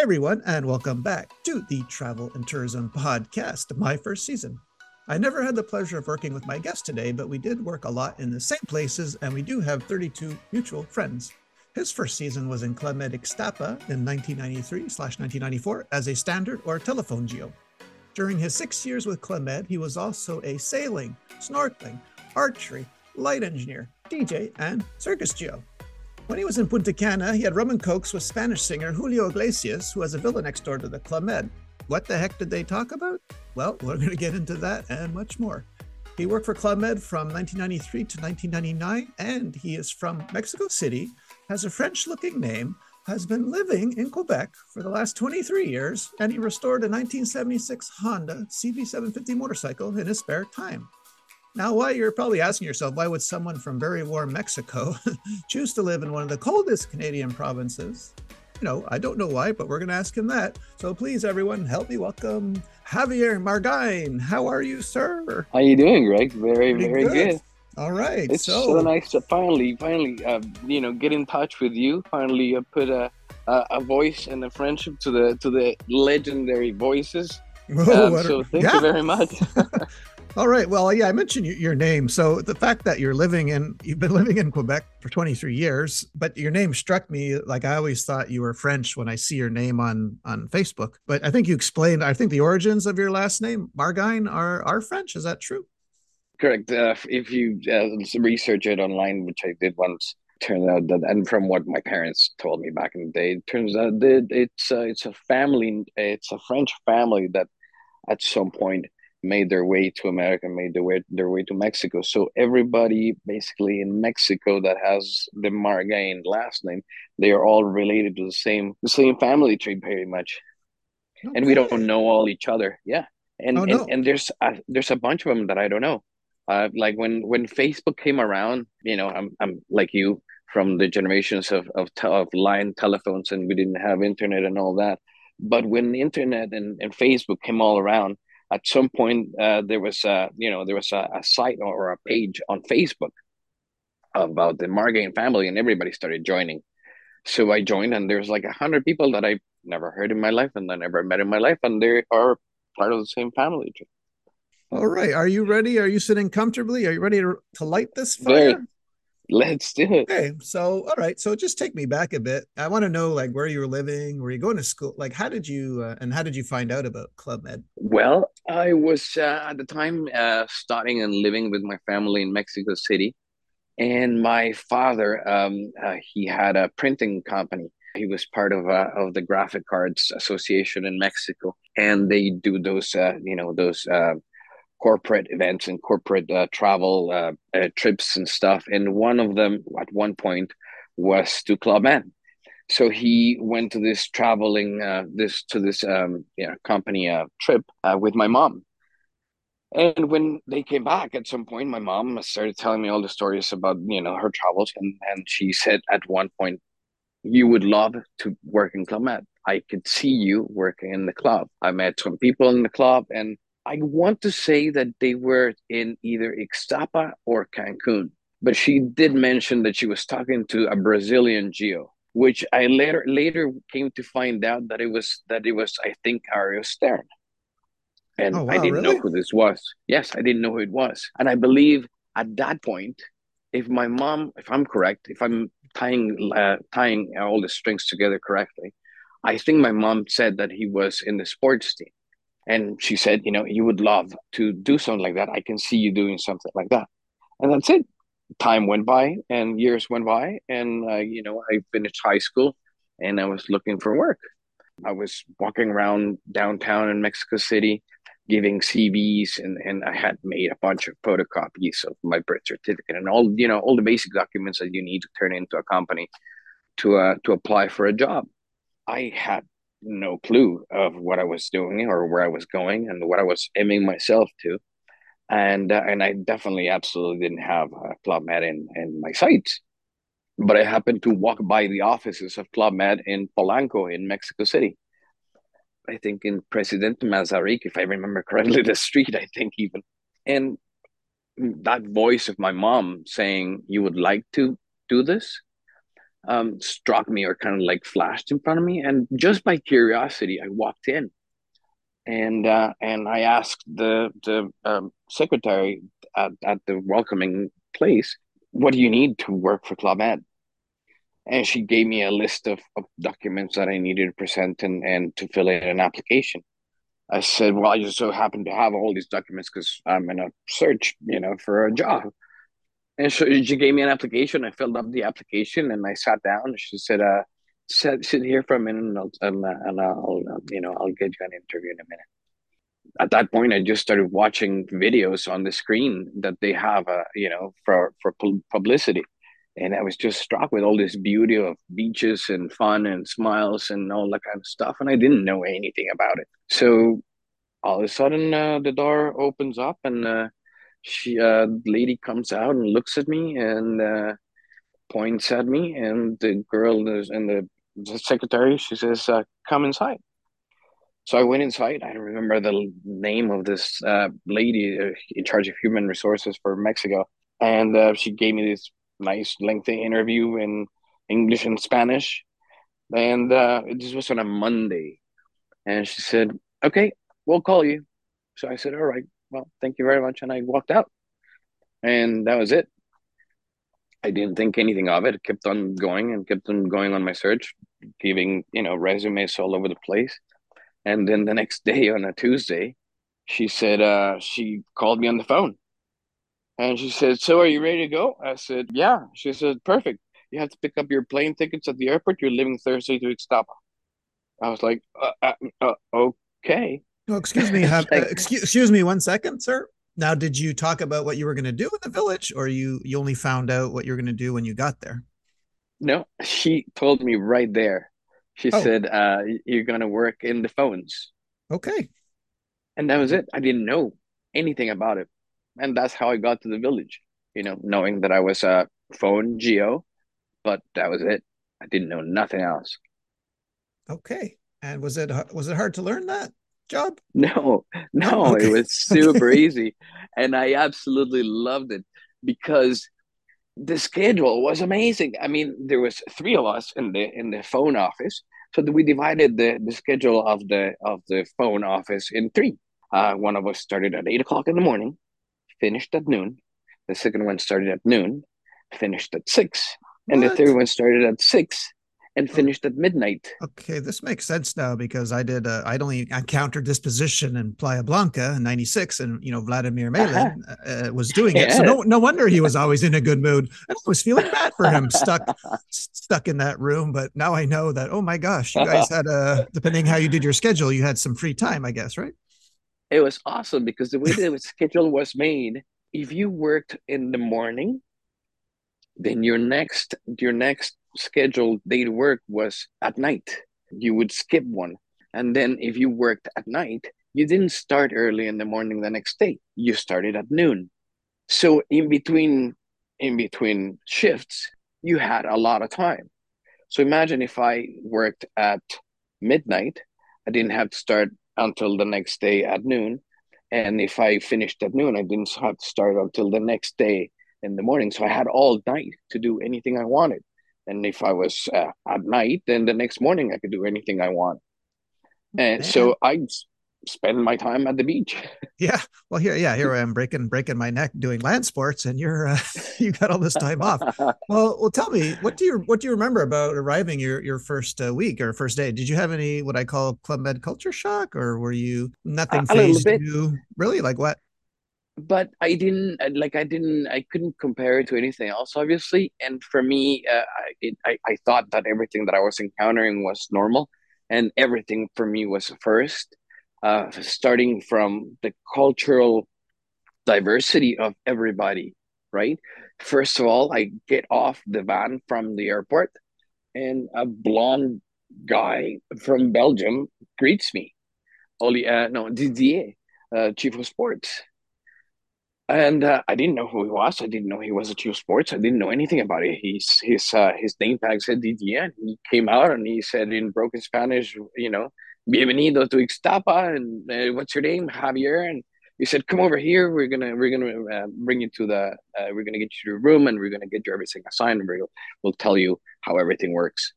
Hi, everyone, and welcome back to the Travel and Tourism Podcast, my first season. I never had the pleasure of working with my guest today, but we did work a lot in the same places, and we do have 32 mutual friends. His first season was in Club Med Ixtapa in 1993 1994 as a standard or telephone geo. During his six years with Club he was also a sailing, snorkeling, archery, light engineer, DJ, and circus geo. When he was in Punta Cana, he had rum and cokes with Spanish singer Julio Iglesias, who has a villa next door to the Club Med. What the heck did they talk about? Well, we're going to get into that and much more. He worked for Club Med from 1993 to 1999, and he is from Mexico City, has a French looking name, has been living in Quebec for the last 23 years, and he restored a 1976 Honda CB750 motorcycle in his spare time. Now, why you're probably asking yourself, why would someone from very warm Mexico choose to live in one of the coldest Canadian provinces? You know, I don't know why, but we're going to ask him that. So please, everyone, help me welcome Xavier Margain. How are you, sir? How are you doing, Greg? Very, Pretty very good. good. All right. It's so, so nice to finally, finally, uh, you know, get in touch with you. Finally, uh, put a, a, a voice and a friendship to the to the legendary voices. Oh, um, so thank yeah. you very much. All right. Well, yeah, I mentioned your name. So the fact that you're living in, you've been living in Quebec for 23 years, but your name struck me like I always thought you were French when I see your name on on Facebook. But I think you explained. I think the origins of your last name, Margain, are are French. Is that true? Correct. Uh, if you uh, research it online, which I did once, turns out that, and from what my parents told me back in the day, it turns out that it's it's a family, it's a French family that at some point made their way to America, made their way their way to Mexico. So everybody basically in Mexico that has the Margain last name, they are all related to the same the same family tree, pretty much. Okay. And we don't know all each other. Yeah, and oh, no. and, and there's a, there's a bunch of them that I don't know. Uh, like when when Facebook came around, you know, I'm I'm like you from the generations of of, te- of line telephones, and we didn't have internet and all that. But when the internet and, and Facebook came all around, at some point uh, there was a you know there was a, a, site or a page on Facebook about the Margain family, and everybody started joining. So I joined, and there's like a hundred people that I've never heard in my life, and I never met in my life, and they are part of the same family. All right, are you ready? Are you sitting comfortably? Are you ready to, to light this fire? Let's do it. Okay. So, all right. So just take me back a bit. I want to know like where you were living, where you going to school? Like, how did you, uh, and how did you find out about Club Med? Well, I was uh, at the time uh, starting and living with my family in Mexico City. And my father, um, uh, he had a printing company. He was part of uh, of the Graphic Arts Association in Mexico, and they do those, uh, you know, those uh, corporate events and corporate uh, travel uh, uh, trips and stuff. And one of them at one point was to Club Med. So he went to this traveling uh, this to this um, company uh, trip uh, with my mom. And when they came back at some point, my mom started telling me all the stories about you know her travels, and and she said at one point, "You would love to work in Club Med. I could see you working in the club. I met some people in the club, and I want to say that they were in either Ixtapa or Cancun, but she did mention that she was talking to a Brazilian geo, which I later later came to find out that it was that it was I think Ariel Stern, and oh, wow, I didn't really? know who this was. Yes, I didn't know who it was, and I believe at that point, if my mom, if I'm correct, if I'm tying uh, tying all the strings together correctly, I think my mom said that he was in the sports team and she said, you know, you would love to do something like that. I can see you doing something like that. And that's it. Time went by and years went by. And, uh, you know, I finished high school and I was looking for work. I was walking around downtown in Mexico City giving CVs and, and I had made a bunch of photocopies of my birth certificate and all, you know, all the basic documents that you need to turn into a company to, uh, to apply for a job. I had no clue of what I was doing or where I was going and what I was aiming myself to. And uh, and I definitely absolutely didn't have a Club Med in, in my sights. But I happened to walk by the offices of Club Med in Polanco in Mexico City. I think in President Masaryk, if I remember correctly, the street, I think even. And that voice of my mom saying, You would like to do this? Um, struck me or kind of like flashed in front of me. And just by curiosity, I walked in and uh, and I asked the the um, secretary at, at the welcoming place, "What do you need to work for Club Med?" And she gave me a list of, of documents that I needed to present and, and to fill in an application. I said, "Well, I just so happen to have all these documents because I'm in a search, you know, for a job." And so she gave me an application. I filled up the application and I sat down. She said, uh, sit, sit here for a minute and I'll, and, and I'll, you know, I'll get you an interview in a minute. At that point, I just started watching videos on the screen that they have, uh, you know, for, for publicity. And I was just struck with all this beauty of beaches and fun and smiles and all that kind of stuff. And I didn't know anything about it. So all of a sudden, uh, the door opens up and uh, she uh lady comes out and looks at me and uh, points at me and the girl and the, the secretary she says uh, come inside. So i went inside. I remember the name of this uh, lady uh, in charge of human resources for mexico. And uh, she gave me this nice lengthy interview in english and spanish. And uh, this was on a monday. And she said okay we'll call you. So i said all right well, thank you very much. And I walked out. And that was it. I didn't think anything of it. kept on going and kept on going on my search, giving, you know, resumes all over the place. And then the next day on a Tuesday, she said, uh, she called me on the phone. And she said, So are you ready to go? I said, Yeah. She said, Perfect. You have to pick up your plane tickets at the airport. You're leaving Thursday to Ixtapa. I was like, uh, uh, uh, Okay. Excuse me. Have, uh, excuse, excuse me one second, sir. Now, did you talk about what you were going to do in the village, or you you only found out what you were going to do when you got there? No, she told me right there. She oh. said, uh, "You're going to work in the phones." Okay. And that was it. I didn't know anything about it, and that's how I got to the village. You know, knowing that I was a phone G.O., but that was it. I didn't know nothing else. Okay. And was it was it hard to learn that? Job? No, no, okay. it was super easy. And I absolutely loved it because the schedule was amazing. I mean, there was three of us in the in the phone office. So we divided the, the schedule of the of the phone office in three. Uh, one of us started at eight o'clock in the morning, finished at noon. The second one started at noon, finished at six, what? and the third one started at six, and oh. finished at midnight. Okay, this makes sense now because I did. Uh, I'd only encountered this position in Playa Blanca in '96, and you know Vladimir Malin uh-huh. uh, was doing it. So no, no wonder he was always in a good mood. I was feeling bad for him, stuck, stuck in that room. But now I know that. Oh my gosh, you guys had a depending how you did your schedule, you had some free time, I guess, right? It was awesome because the way the schedule was made, if you worked in the morning, then your next your next scheduled day to work was at night. You would skip one. And then if you worked at night, you didn't start early in the morning the next day. You started at noon. So in between in between shifts, you had a lot of time. So imagine if I worked at midnight, I didn't have to start until the next day at noon. And if I finished at noon, I didn't have to start until the next day in the morning. So I had all night to do anything I wanted. And if I was uh, at night, then the next morning I could do anything I want. And so I spend my time at the beach. Yeah. Well, here, yeah, here I am breaking breaking my neck doing land sports, and you're uh, you got all this time off. Well, well, tell me what do you what do you remember about arriving your your first uh, week or first day? Did you have any what I call club med culture shock, or were you nothing phased you? Really, like what? But I didn't like I didn't I couldn't compare it to anything else obviously and for me uh, I, it, I I thought that everything that I was encountering was normal and everything for me was first uh, starting from the cultural diversity of everybody right? First of all I get off the van from the airport and a blonde guy from Belgium greets me. Oli uh, no Didier uh, chief of sports and uh, I didn't know who he was. I didn't know he was a chief sports. I didn't know anything about it. He's his uh, his name tag said. And he came out and he said in broken Spanish, you know, "Bienvenido to Ixtapa," and uh, what's your name, Xavier? And he said, "Come over here. We're gonna we're gonna uh, bring you to the uh, we're gonna get you to a room and we're gonna get you everything assigned. And we'll we'll tell you how everything works."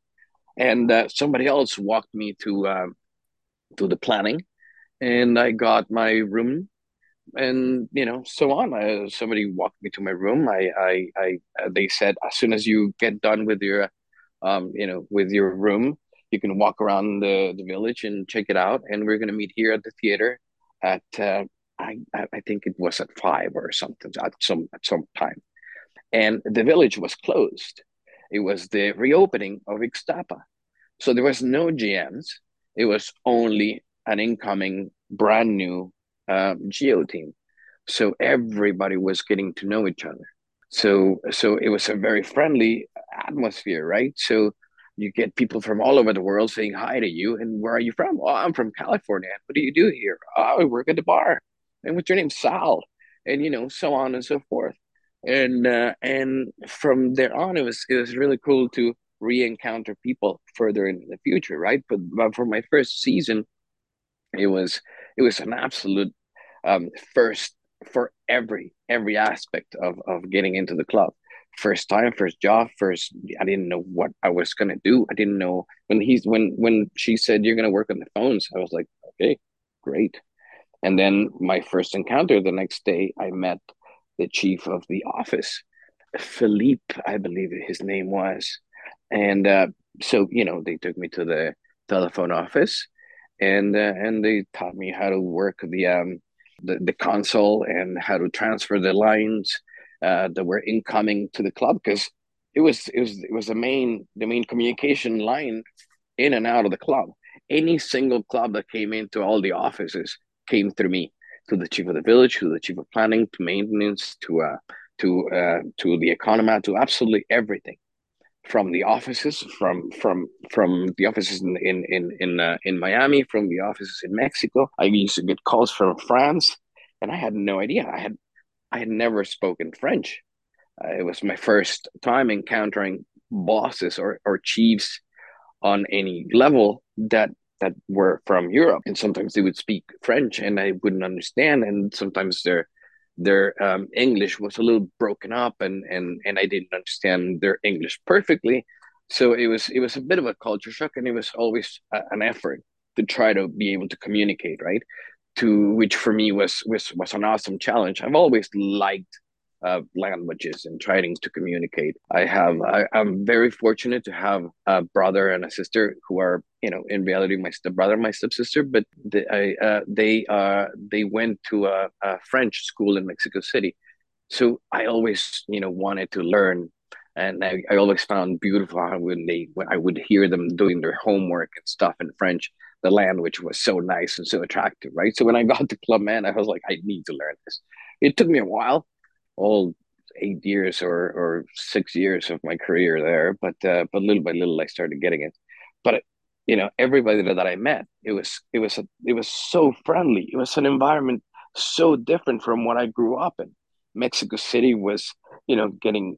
And uh, somebody else walked me to um, to the planning, and I got my room, and you know so on. I, somebody walked me to my room. I I, I uh, they said as soon as you get done with your um you know with your room, you can walk around the the village and check it out. And we're gonna meet here at the theater at uh, I I think it was at five or something at some at some time, and the village was closed. It was the reopening of Ixtapa, so there was no GMs. It was only an incoming brand new um, G.O. team. So everybody was getting to know each other. So so it was a very friendly atmosphere, right? So you get people from all over the world saying hi to you. And where are you from? Oh, I'm from California. What do you do here? Oh, I work at the bar. And what's your name? Sal. And you know, so on and so forth. And uh, and from there on, it was it was really cool to re-encounter people further in the future, right? But, but for my first season, it was it was an absolute um, first for every every aspect of of getting into the club. First time first job first i didn't know what i was going to do. I didn't know when he's when when she said you're going to work on the phones i was like okay great. And then my first encounter the next day i met the chief of the office philippe i believe his name was. And uh, so you know they took me to the telephone office and uh, and they taught me how to work the um the, the console and how to transfer the lines uh, that were incoming to the club because it was it was it was the main the main communication line in and out of the club. Any single club that came into all the offices came through me to the chief of the village, to the chief of planning, to maintenance, to uh to uh to the economy, to absolutely everything from the offices from from from the offices in in in in, uh, in Miami, from the offices in Mexico. I used to get calls from France, and I had no idea. I had I had never spoken French. Uh, it was my first time encountering bosses or or chiefs on any level that that were from Europe, and sometimes they would speak French, and I wouldn't understand, and sometimes they're their um, English was a little broken up, and and and I didn't understand their English perfectly. So it was it was a bit of a culture shock, and it was always a, an effort to try to be able to communicate, right? To which for me was was was an awesome challenge. I've always liked uh, languages and trying to communicate. I have I, am very fortunate to have a brother and a sister who are you know in reality my stepbrother, my stepsister, but they I, uh, they uh they went to a, a French school in Mexico City, so I always you know wanted to learn. And I, I always found beautiful when they when I would hear them doing their homework and stuff in French, the language was so nice and so attractive, right? So when I got to Club Med, I was like, I need to learn this. It took me a while, all eight years or or six years of my career there, but uh, but little by little I started getting it. But you know, everybody that I met, it was it was a, it was so friendly. It was an environment so different from what I grew up in. Mexico City was, you know, getting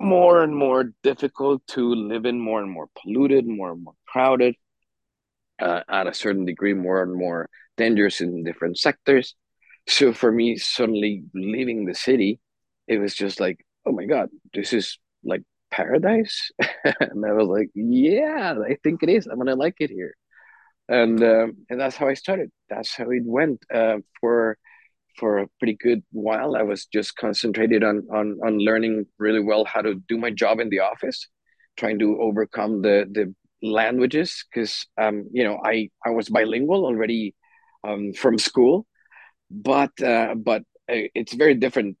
more and more difficult to live in, more and more polluted, more and more crowded. Uh, at a certain degree, more and more dangerous in different sectors so for me suddenly leaving the city it was just like oh my god this is like paradise? And i was like yeah i think it is. I'm gonna like it here. And um, and that's how i started. That's how it went uh, for for a pretty good while. I was just concentrated on on on learning really well how to do my job in the office trying to overcome the the languages because um you know i i was bilingual already um from school but uh, but uh, it's very different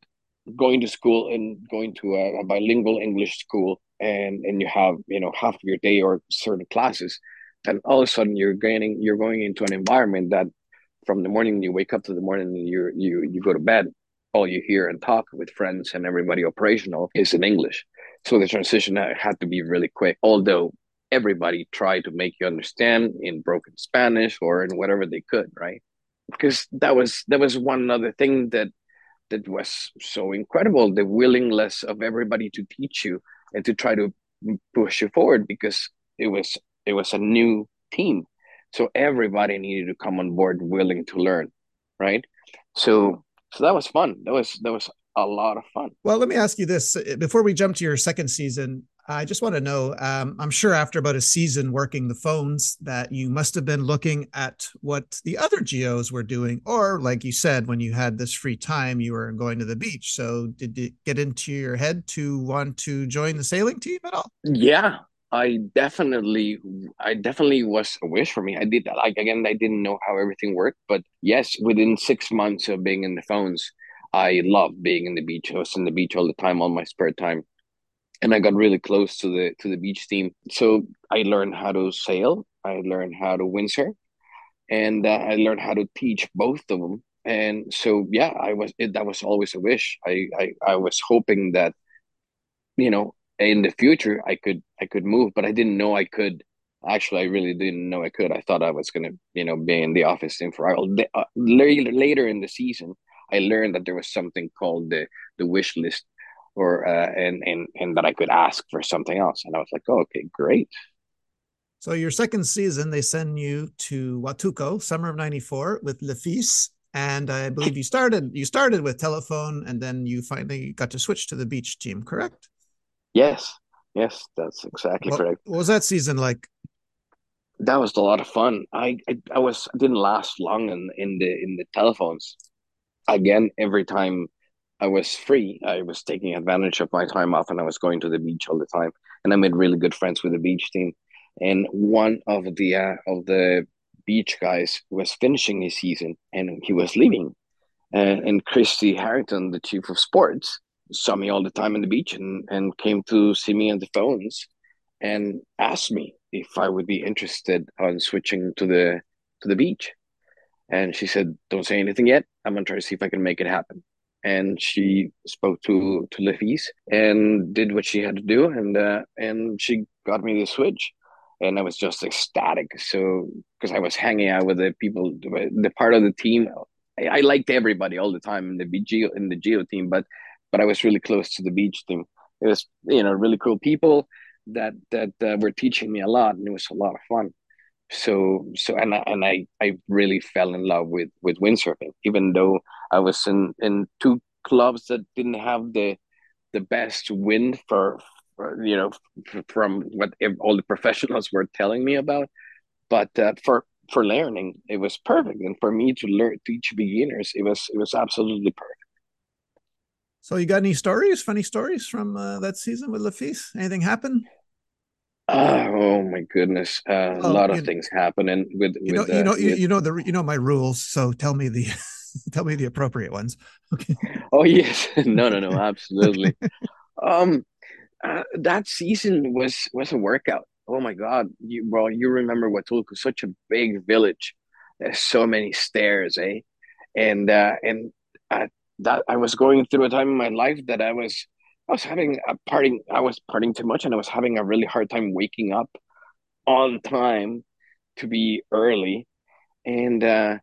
going to school and going to a, a, bilingual English school and and you have you know half of your day or certain classes and all of a sudden you're gaining you're going into an environment that from the morning you wake up to the morning you you you go to bed all you hear and talk with friends and everybody operational is in English. So the transition had to be really quick although everybody tried to make you understand in broken Spanish or in whatever they could right because that was that was one other thing that that was so incredible the willingness of everybody to teach you and to try to push you forward because it was it was a new team so everybody needed to come on board willing to learn right So so that was fun. That was that was a lot of fun. Well, let me ask you this before we jump to your second season. I just want to know. Um, I'm sure after about a season working the phones, that you must have been looking at what the other G.O.s were doing, or like you said, when you had this free time, you were going to the beach. So, did it get into your head to want to join the sailing team at all? Yeah, I definitely, I definitely was a wish for me. I did like again, I didn't know how everything worked, but yes, within six months of being in the phones, I loved being in the beach. I was in the beach all the time on my spare time and I got really close to the to the beach team. So I learned how to sail, I learned how to windsurf, and uh, I learned how to teach both of them. And so yeah, I was it, that was always a wish. I, I I was hoping that you know in the future I could I could move, but I didn't know I could. Actually, I really didn't know I could. I thought I was gonna you know be in the office team for a while. Uh, later later in the season, I learned that there was something called the the wish list or uh, and and and that I could ask for something else. And I was like, oh, okay, great. So your second season, they send you to Huatulco, summer of '94, with Lefis, and I believe you started you started with telephone, and then you finally got to switch to the beach team. Correct? Yes, yes, that's exactly correct. What was that season like? That was a lot of fun. I I, I was I didn't last long in in the in the telephones. Again, every time I was free. I was taking advantage of my time off and I was going to the beach all the time. And I made really good friends with the beach team. And one of the uh, of the beach guys was finishing his season and he was leaving. And, and Christy Harrington, the chief of sports, saw me all the time on the beach and, and came to see me on the phones and asked me if I would be interested on switching to the to the beach. And she said, Don't say anything yet. I'm gonna try to see if I can make it happen and she spoke to to Le and did what she had to do and uh, and she got me the switch and I was just ecstatic. So because I was hanging out with the people the part of the team. I, I liked everybody all the time in the G.O. in the G.O. team but but I was really close to the beach team. It was you know really cool people that that uh, were teaching me a lot and it was a lot of fun. So so and I, and I I really fell in love with with windsurfing even though I was in in two clubs that didn't have the the best wind for, for you know from what all the professionals were telling me about. But uh, for for learning it was perfect. And for me to learn teach beginners it was it was absolutely perfect. So you got any stories funny stories from uh, that season with Le anything happen? Uh, oh my goodness! Uh, a lot of things happening with, you know, with, you know, you, you know the you know my rules. So tell me the tell me the appropriate ones. Okay. Oh yes, no, no, no, absolutely. um, uh, that season was was a workout. Oh my god, you well, you remember Huatulco, such a big village. There's so many stairs, eh? And uh, and uh, that I was going through a time in my life that I was I was having a parting. I was partying too much, and I was having a really hard time waking up on time to be early. And uh,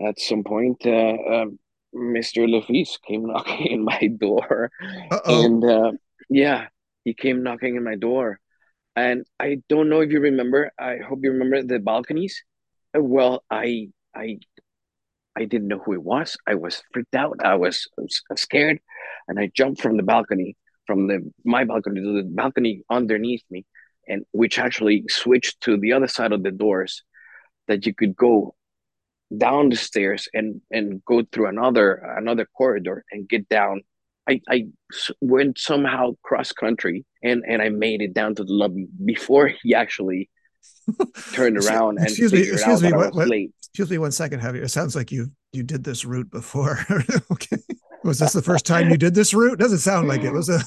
at some point, uh, uh, Mr. Le came knocking in my door, Uh-oh. and uh, yeah, he came knocking in my door. And I don't know if you remember. I hope you remember the balconies. Uh, well, I I I didn't know who it was. I was freaked out. I was, I was scared, and I jumped from the balcony, from the my balcony to the balcony underneath me, and which actually switched to the other side of the doors, that you could go down the stairs and and go through another another corridor and get down. I I went somehow cross country and and I made it down to the lobby before he actually turned around and excuse me, excuse me, what, what, excuse me one second, Xavier. It sounds like you you did this route before. okay, was this the first time you did this route? Doesn't sound like it was a.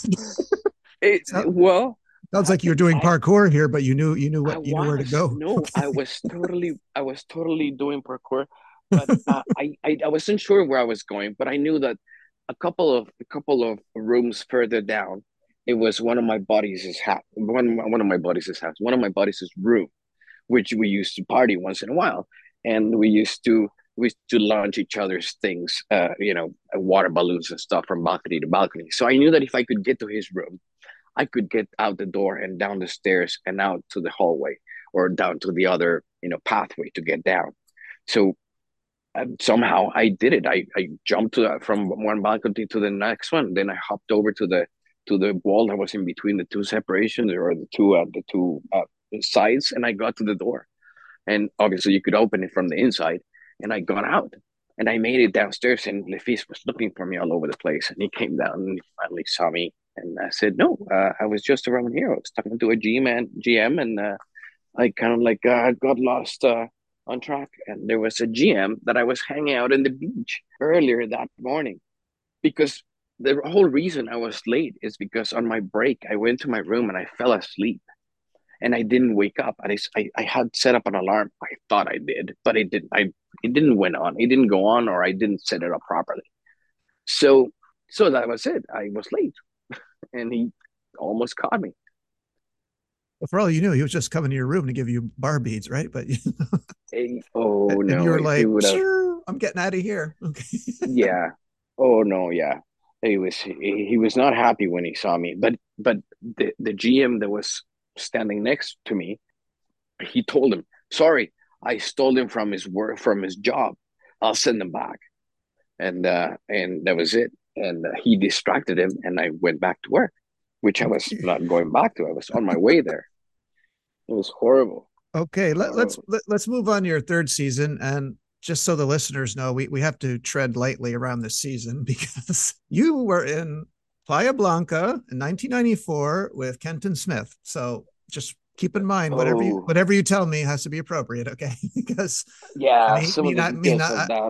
it, well, sounds like you're doing parkour here, but you knew you knew what I you was, knew where to go. No. I was totally I was totally doing parkour, but uh, I, I I wasn't sure where I was going, but I knew that a couple of a couple of rooms further down, it was one of my buddies' house. One one of my buddies' house. One of my buddies' room which we used to party once in a while, and we used to we used to launch each other's things, uh, you know, water balloons and stuff from balcony to balcony. So I knew that if I could get to his room, I could get out the door and down the stairs and out to the hallway or down to the other, you know, pathway to get down. So somehow I did it. I, I jumped to, from one balcony to the next one. Then I hopped over to the to the wall that was in between the two separations or the two uh, the two uh, sides, and I got to the door. And obviously, you could open it from the inside. And I got out, and I made it downstairs. And Lefis was looking for me all over the place. And he came down and he finally saw me. And I said, "No, uh, I was just around here. I was talking to a GM GM, and uh, I kind of like uh, got lost." Uh, on track. And there was a gm that i was hanging out on the beach earlier that morning because the whole reason i was late is because on my break i went to my room and i fell asleep. And i didn't wake up. And I, I had set up an alarm. I thought i did but it didn't i it didn't went on. It didn't go on or i didn't set it up properly. So so that was it. I was late and he almost caught me well, for all you knew, he was just coming to your room to give you bar beads, right? But hey, oh and no, you were like, I'm getting out of here. Okay. yeah. Oh no, yeah. He was he, he was not happy when he saw me, but but the the GM that was standing next to me, he told him, "Sorry, I stole him from his work from his job. I'll send him back." And uh, and that was it. And uh, he distracted him, and I went back to work, which I was not going back to. I was on my way there. It was horrible. Okay, let, let's let, let's move on to your third season, and just so the listeners know, we we have to tread lightly around this season because you were in Playa Blanca in 1994 with Kenton Smith. So just keep in mind whatever oh. you whatever you tell me has to be appropriate, okay? because yeah, me, not, me not, I,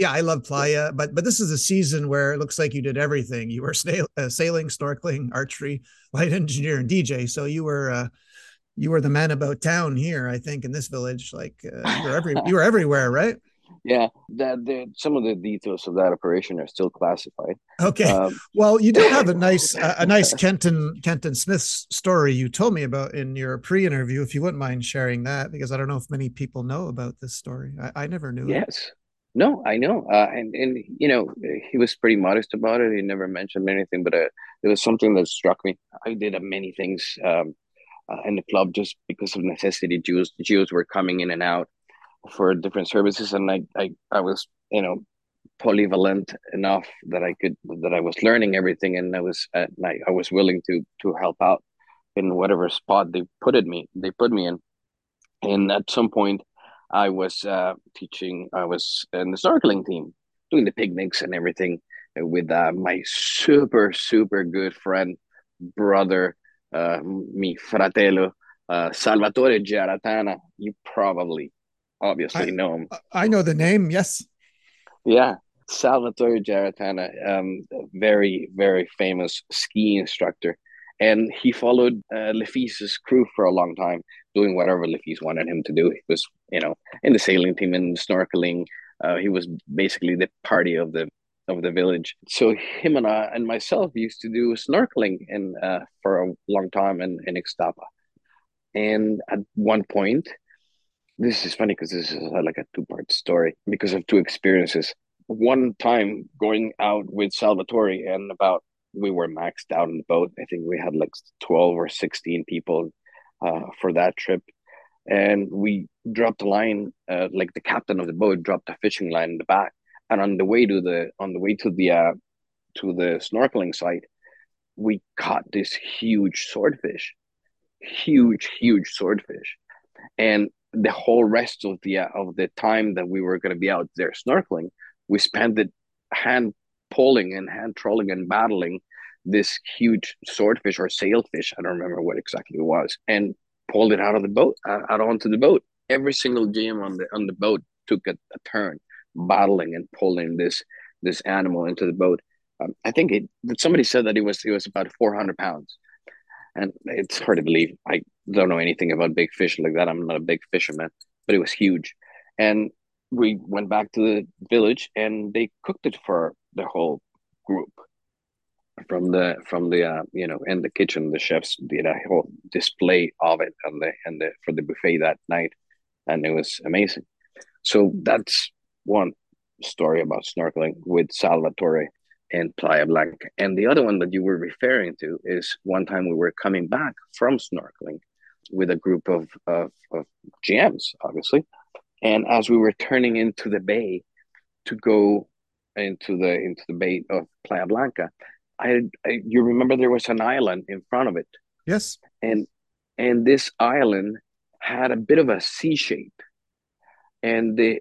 yeah, I love Playa, but but this is a season where it looks like you did everything. You were sail, uh, sailing, snorkeling, archery, light engineer, and DJ. So you were. Uh, you were the man about town here, I think, in this village. Like uh, you were every you were everywhere, right? Yeah, that the, some of the details of that operation are still classified. Okay, um, well, you do have a nice a nice Kenton Kenton Smith story you told me about in your pre-interview. If you wouldn't mind sharing that, because I don't know if many people know about this story. I, I never knew. Yes. No, I know, uh, and and you know he was pretty modest about it. He never mentioned anything, but uh, it was something that struck me. I did uh, many things um, uh, in the club just because of necessity. Jews Jews were coming in and out for different services, and I I, I was you know polyvalent enough that I could that I was learning everything, and I was uh, I, I was willing to to help out in whatever spot they put it me they put me in. And at some point, I was uh, teaching. I was in the snorkeling team, doing the picnics and everything with uh, my super super good friend, brother uh, mi fratello uh, Salvatore Giarratana. You probably, obviously, I, know him. I know the name. Yes. Yeah, Salvatore Giarratana, um, very very famous ski instructor, and he followed uh, crew for a long time, doing whatever Lefis wanted him to do. He was, you know, in the sailing team and snorkeling. Uh, he was basically the party of the of the village. So him and I and myself used to do snorkeling in uh, for a long time in, in Ixtapa. And at one point, this is funny because this is like a two part story because of two experiences. One time going out with Salvatore and about we were maxed out in the boat. I think we had like 12 or 16 people uh, for that trip. And we dropped a line, uh, like the captain of the boat dropped a fishing line in the back and on the way to the on the way to the uh, to the snorkeling site, we caught this huge swordfish, huge huge swordfish, and the whole rest of the uh, of the time that we were going to be out there snorkeling, we spent it hand pulling and hand trolling and battling this huge swordfish or sailfish. I don't remember what exactly it was, and pulled it out of the boat, uh, out onto the boat. Every single GM on the on the boat took a, a turn battling and pulling this this animal into the boat. Um, I think it. Somebody said that it was it was about four hundred pounds, and it's hard to believe. I don't know anything about big fish like that. I'm not a big fisherman, but it was huge, and we went back to the village and they cooked it for the whole group from the from the uh, you know in the kitchen the chefs did a whole display of it and the and the for the buffet that night and it was amazing so that's one story about snorkeling with Salvatore and Playa Blanca. And the other one that you were referring to is one time we were coming back from snorkeling with a group of, of, of GMs, obviously. And as we were turning into the bay, to go into the into the bay of Playa Blanca, I, I you remember there was an island in front of it. Yes. And and this island had a bit of a C shape, and the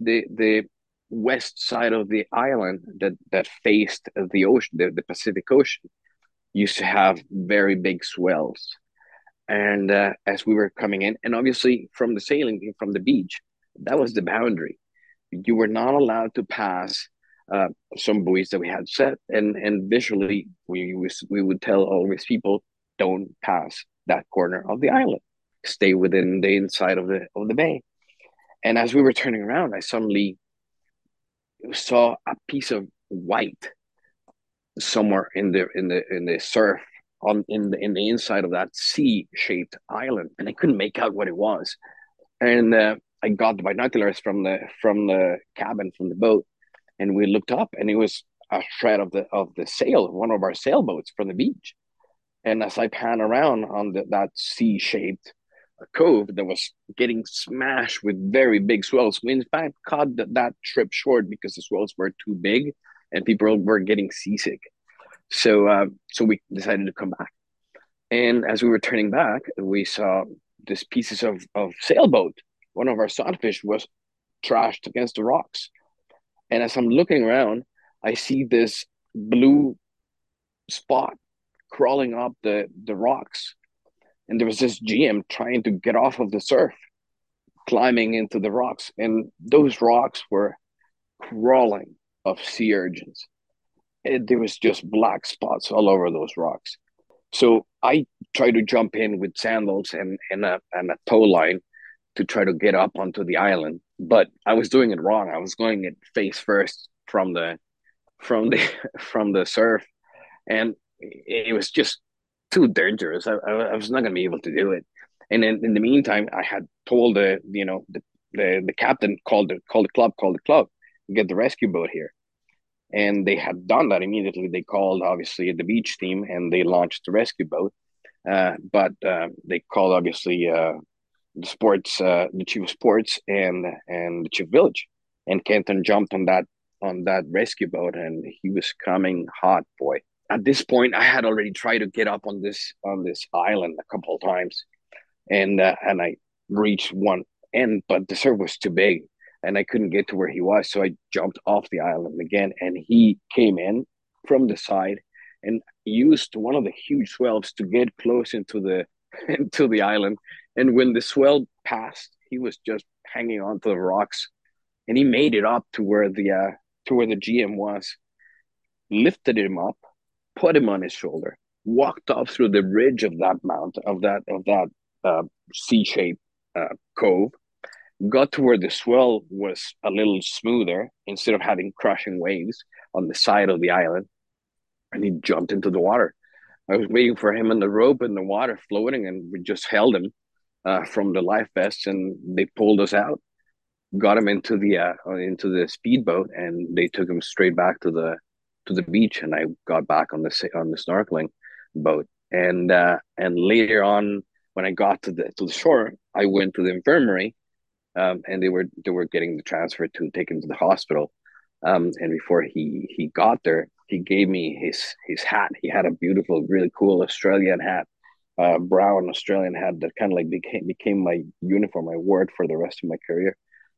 the the west side of the island that that faced the ocean, the, the Pacific Ocean, used to have very big swells. And uh, as we were coming in, and obviously from the sailing from the beach, that was the boundary. You were not allowed to pass uh, some buoys that we had set, and and visually we we would tell all these people don't pass that corner of the island, stay within the inside of the of the bay. And as we were turning around, I suddenly saw a piece of white somewhere in the in the in the surf on in the in the inside of that C-shaped island, and I couldn't make out what it was. And uh, I got the binoculars from the from the cabin from the boat, and we looked up, and it was a shred of the of the sail, one of our sailboats from the beach. And as I pan around on the, that C-shaped cove that was getting smashed with very big swells, we in fact cut that, that trip short because the swells were too big and people were getting seasick. So uh, so we decided to come back. And as we were turning back, we saw these pieces of, of sailboat. One of our sodfish was trashed against the rocks. And as I'm looking around, I see this blue spot crawling up the, the rocks. And there was this GM trying to get off of the surf, climbing into the rocks. And those rocks were crawling of sea urchins. It, there was just black spots all over those rocks. So I tried to jump in with sandals and, and, a, and a tow line to try to get up onto the island. But I was doing it wrong. I was going it face first from the from the from the surf, and it was just too dangerous. I, I was not going to be able to do it. And in, in the meantime, I had told the you know the, the, the captain called the called the club called the club get the rescue boat here and they had done that immediately. They called obviously the beach team and they launched the rescue boat. Uh, but uh, they called obviously uh, the sports, uh, the chief of sports, and and the chief village. And Kenton jumped on that on that rescue boat, and he was coming hot, boy. At this point, I had already tried to get up on this on this island a couple of times, and uh, and I reached one end, but the surf was too big and I couldn't get to where he was. So I jumped off the island again, and he came in from the side and used one of the huge swells to get close into the into the island. And when the swell passed, he was just hanging onto the rocks, and he made it up to where the uh, to where the GM was, lifted him up, put him on his shoulder, walked up through the ridge of that mountain of that of that uh, C-shaped uh, cove got to where the swell was a little smoother instead of having crushing waves on the side of the island and he jumped into the water. I was waiting for him in the rope in the water floating and we just held him uh, from the life vests and they pulled us out got him into the uh, into the speedboat and they took him straight back to the to the beach and i got back on the on the snorkeling boat and uh, and later on when i got to the to the shore i went to the infirmary um, and they were they were getting the transfer to take him to the hospital. Um, and before he he got there, he gave me his his hat. He had a beautiful, really cool Australian hat, uh, brown Australian hat that kind of like became became my uniform. I wore it for the rest of my career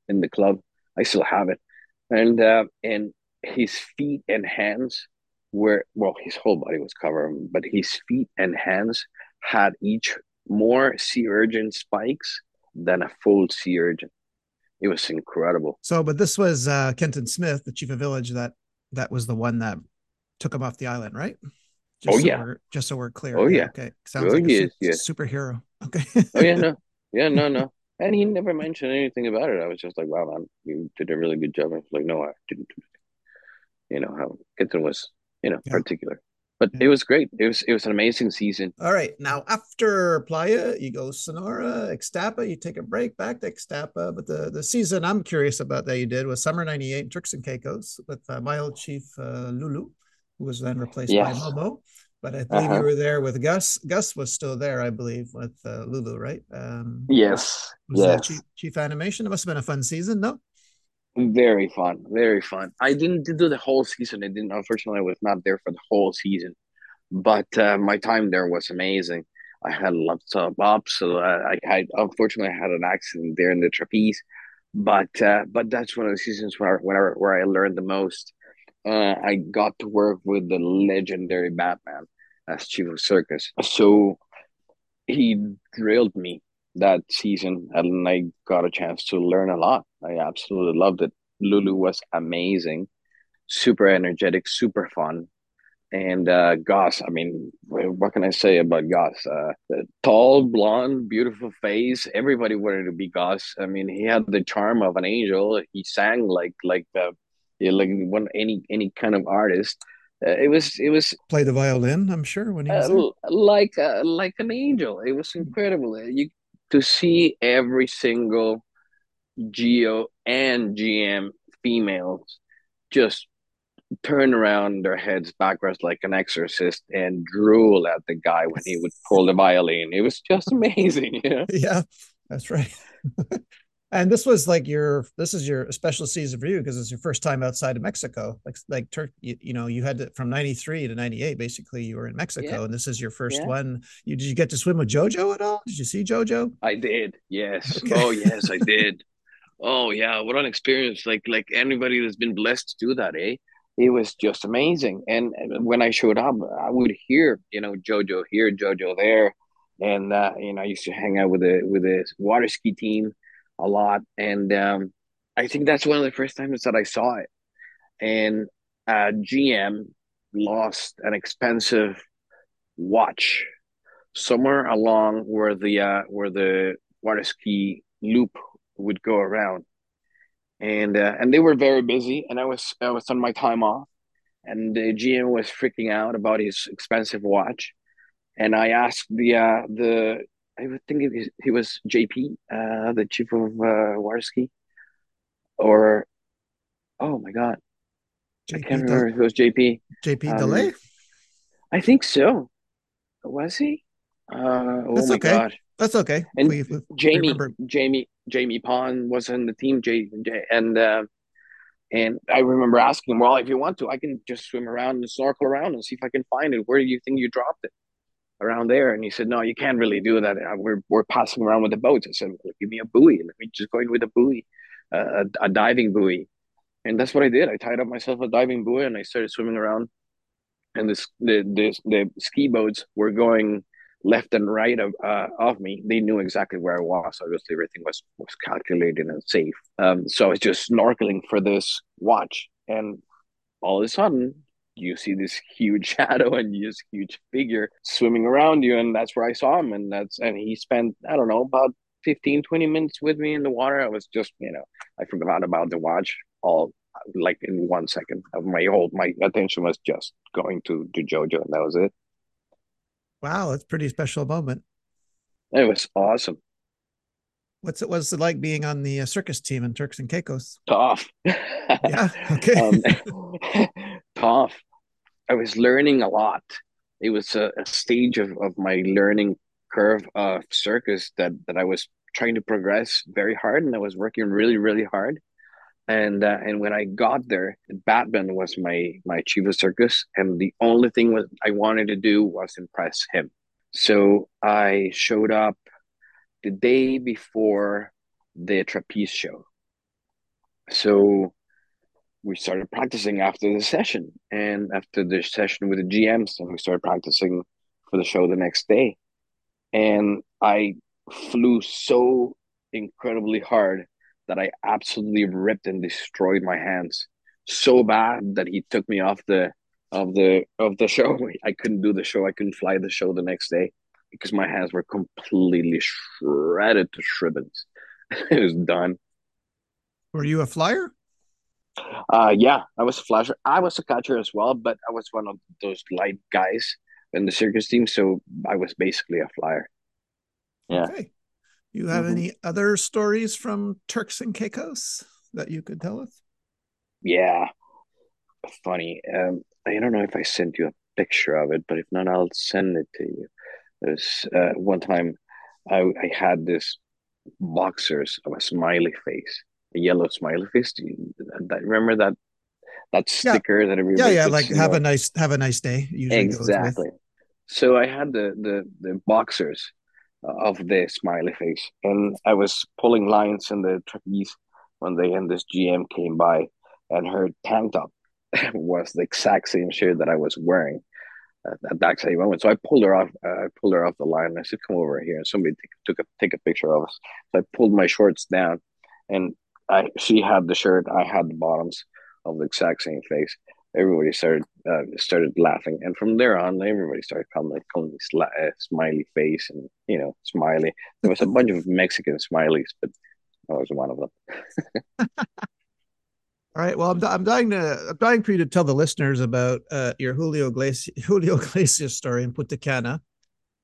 in the club. I still have it, and uh, and his feet and hands were well, his whole body was covered, but his feet and hands had each more sea urchin spikes than a full sea urchin. It was incredible. So, but this was uh, Kenton Smith, the chief of village, that that was the one that took him off the island, right? Just oh so yeah. Just so we're clear. Oh yeah. Okay. Sounds oh, like a su- superhero. Okay. oh yeah. No. Yeah. No. No. And he never mentioned anything about it. I was just like, "Wow, man, you did a really good job." I was like, "No, I didn't." You know how Kenton was, you know, yeah. particular but it was great. It was it was an amazing season. All right, now after Playa, you go Sonora, Ixtapa. You take a break back to Ixtapa, but the the season I'm curious about that you did was summer '98 Turks and Caicos with uh, my old chief uh, Lulu, who was then replaced yes. by Momo. But I believe uh-huh. you were there with Gus. Gus was still there, I believe, with uh, Lulu, right? Um, yes. yes. Chief, chief animation. It must have been a fun season, no? Very fun, very fun. I didn't do the whole season. I didn't. Unfortunately, I was not there for the whole season, but uh, my time there was amazing. I had lots of ups. So uh, I had unfortunately I had an accident there in the trapeze, but uh, but that's one of the seasons where where where I learned the most. Uh, I got to work with the legendary Batman as chief of circus, so he drilled me that season, and I got a chance to learn a lot. I absolutely loved it. Lulu was amazing, super energetic, super fun. And uh, Gus, I mean, what can I say about Gus? Uh, tall, blonde, beautiful face. Everybody wanted to be Gus. I mean, he had the charm of an angel. He sang like like uh, like one any any kind of artist. Uh, it was it was play the violin. I'm sure when he was uh, like uh, like an angel. It was incredible. You to see every single G.O and GM females just turn around their heads backwards like an exorcist and drool at the guy when he would pull the violin. It was just amazing. Yeah. Yeah, that's right. and this was like your this is your special season for you because it's your first time outside of Mexico. Like like Turk, you, you know, you had to, from '93 to '98. Basically, you were in Mexico, yeah. and this is your first yeah. one. You did you get to swim with JoJo at all? Did you see JoJo? I did. Yes. Okay. Oh yes, I did. oh yeah, what an experience! Like like anybody that's been blessed to do that, eh? It was just amazing. And when I showed up, I would hear you know JoJo here, JoJo there, and uh, you know I used to hang out with the with the water ski team a lot, and um, I think that's one of the first times that I saw it. And uh, GM lost an expensive watch somewhere along where the uh, where the water ski loop would go around, and uh, and they were very busy, and I was I was on my time off, and the GM was freaking out about his expensive watch, and I asked the uh, the I would think it was, he was JP, uh, the chief of uh, Waterski, or oh my god, JP I can't remember who was JP. JP um, Delay. I think so. Was he? Uh, oh That's my okay. god. That's okay. And we, we, Jamie, remember. Jamie, Jamie Pond was in the team. J, J and uh, and I remember asking him, "Well, if you want to, I can just swim around and snorkel around and see if I can find it. Where do you think you dropped it?" Around there. And he said, no, you can't really do that. Uh, we're, we're passing around with the boats. I said, well, give me a buoy. Let me just go in with a buoy, uh, a, a, diving buoy. And that's what I did. I tied up myself a diving buoy and I started swimming around. And the, the, the ski boats were going left and right of, uh, of me. They knew exactly where I was. Obviously, everything was, was calculated and safe. Um, so I was just snorkeling for this watch. And all of a sudden, you see this huge shadow and this huge figure swimming around you and that's where i saw him and that's and he spent i don't know about 15 20 minutes with me in the water i was just you know i forgot about the watch all like in one second my whole my attention was just going to to jojo and that was it wow that's pretty special moment it was awesome What's it was it like being on the uh, circus team in Turks and Caicos? Tough. yeah. Okay. um, tough. I was learning a lot. It was a, a stage of, of my learning curve of circus that that I was trying to progress very hard, and I was working really really hard. And uh, and when I got there, Batman was my my chief of circus, and the only thing was I wanted to do was impress him. So I showed up the day before the trapeze show. So we started practicing after the session and after the session with the GMs, and we started practicing for the show the next day. And I flew so incredibly hard that I absolutely ripped and destroyed my hands so bad that he took me off the of the of the show. I couldn't do the show. I couldn't fly the show the next day because my hands were completely shredded to shrivels. it was done. Were you a flyer? Uh, yeah, I was a flasher. I was a catcher as well, but I was one of those light guys in the circus team, so I was basically a flyer. Yeah. Okay. You have mm-hmm. any other stories from Turks and Caicos that you could tell us? Yeah, funny. Um, I don't know if I sent you a picture of it, but if not, I'll send it to you. There's uh, one time I, I had this boxers of a smiley face yellow smiley face. Do you that, remember that that sticker yeah. that everybody? Yeah, yeah, like have a nice have a nice day. exactly. So I had the the the boxers of the smiley face, and I was pulling lines in the trapeze one day, and this GM came by, and her tank top was the exact same shirt that I was wearing at, at that same moment. So I pulled her off. Uh, I pulled her off the line. I said, "Come over here." And somebody t- took a take a picture of us. So I pulled my shorts down, and I she had the shirt. I had the bottoms of the exact same face. Everybody started uh, started laughing, and from there on, everybody started calling like me sli- uh, smiley face and you know smiley. There was a bunch of Mexican smileys, but I was one of them. All right. Well, I'm, I'm dying to I'm dying for you to tell the listeners about uh, your Julio Iglesias Julio Iglesias story in Punta.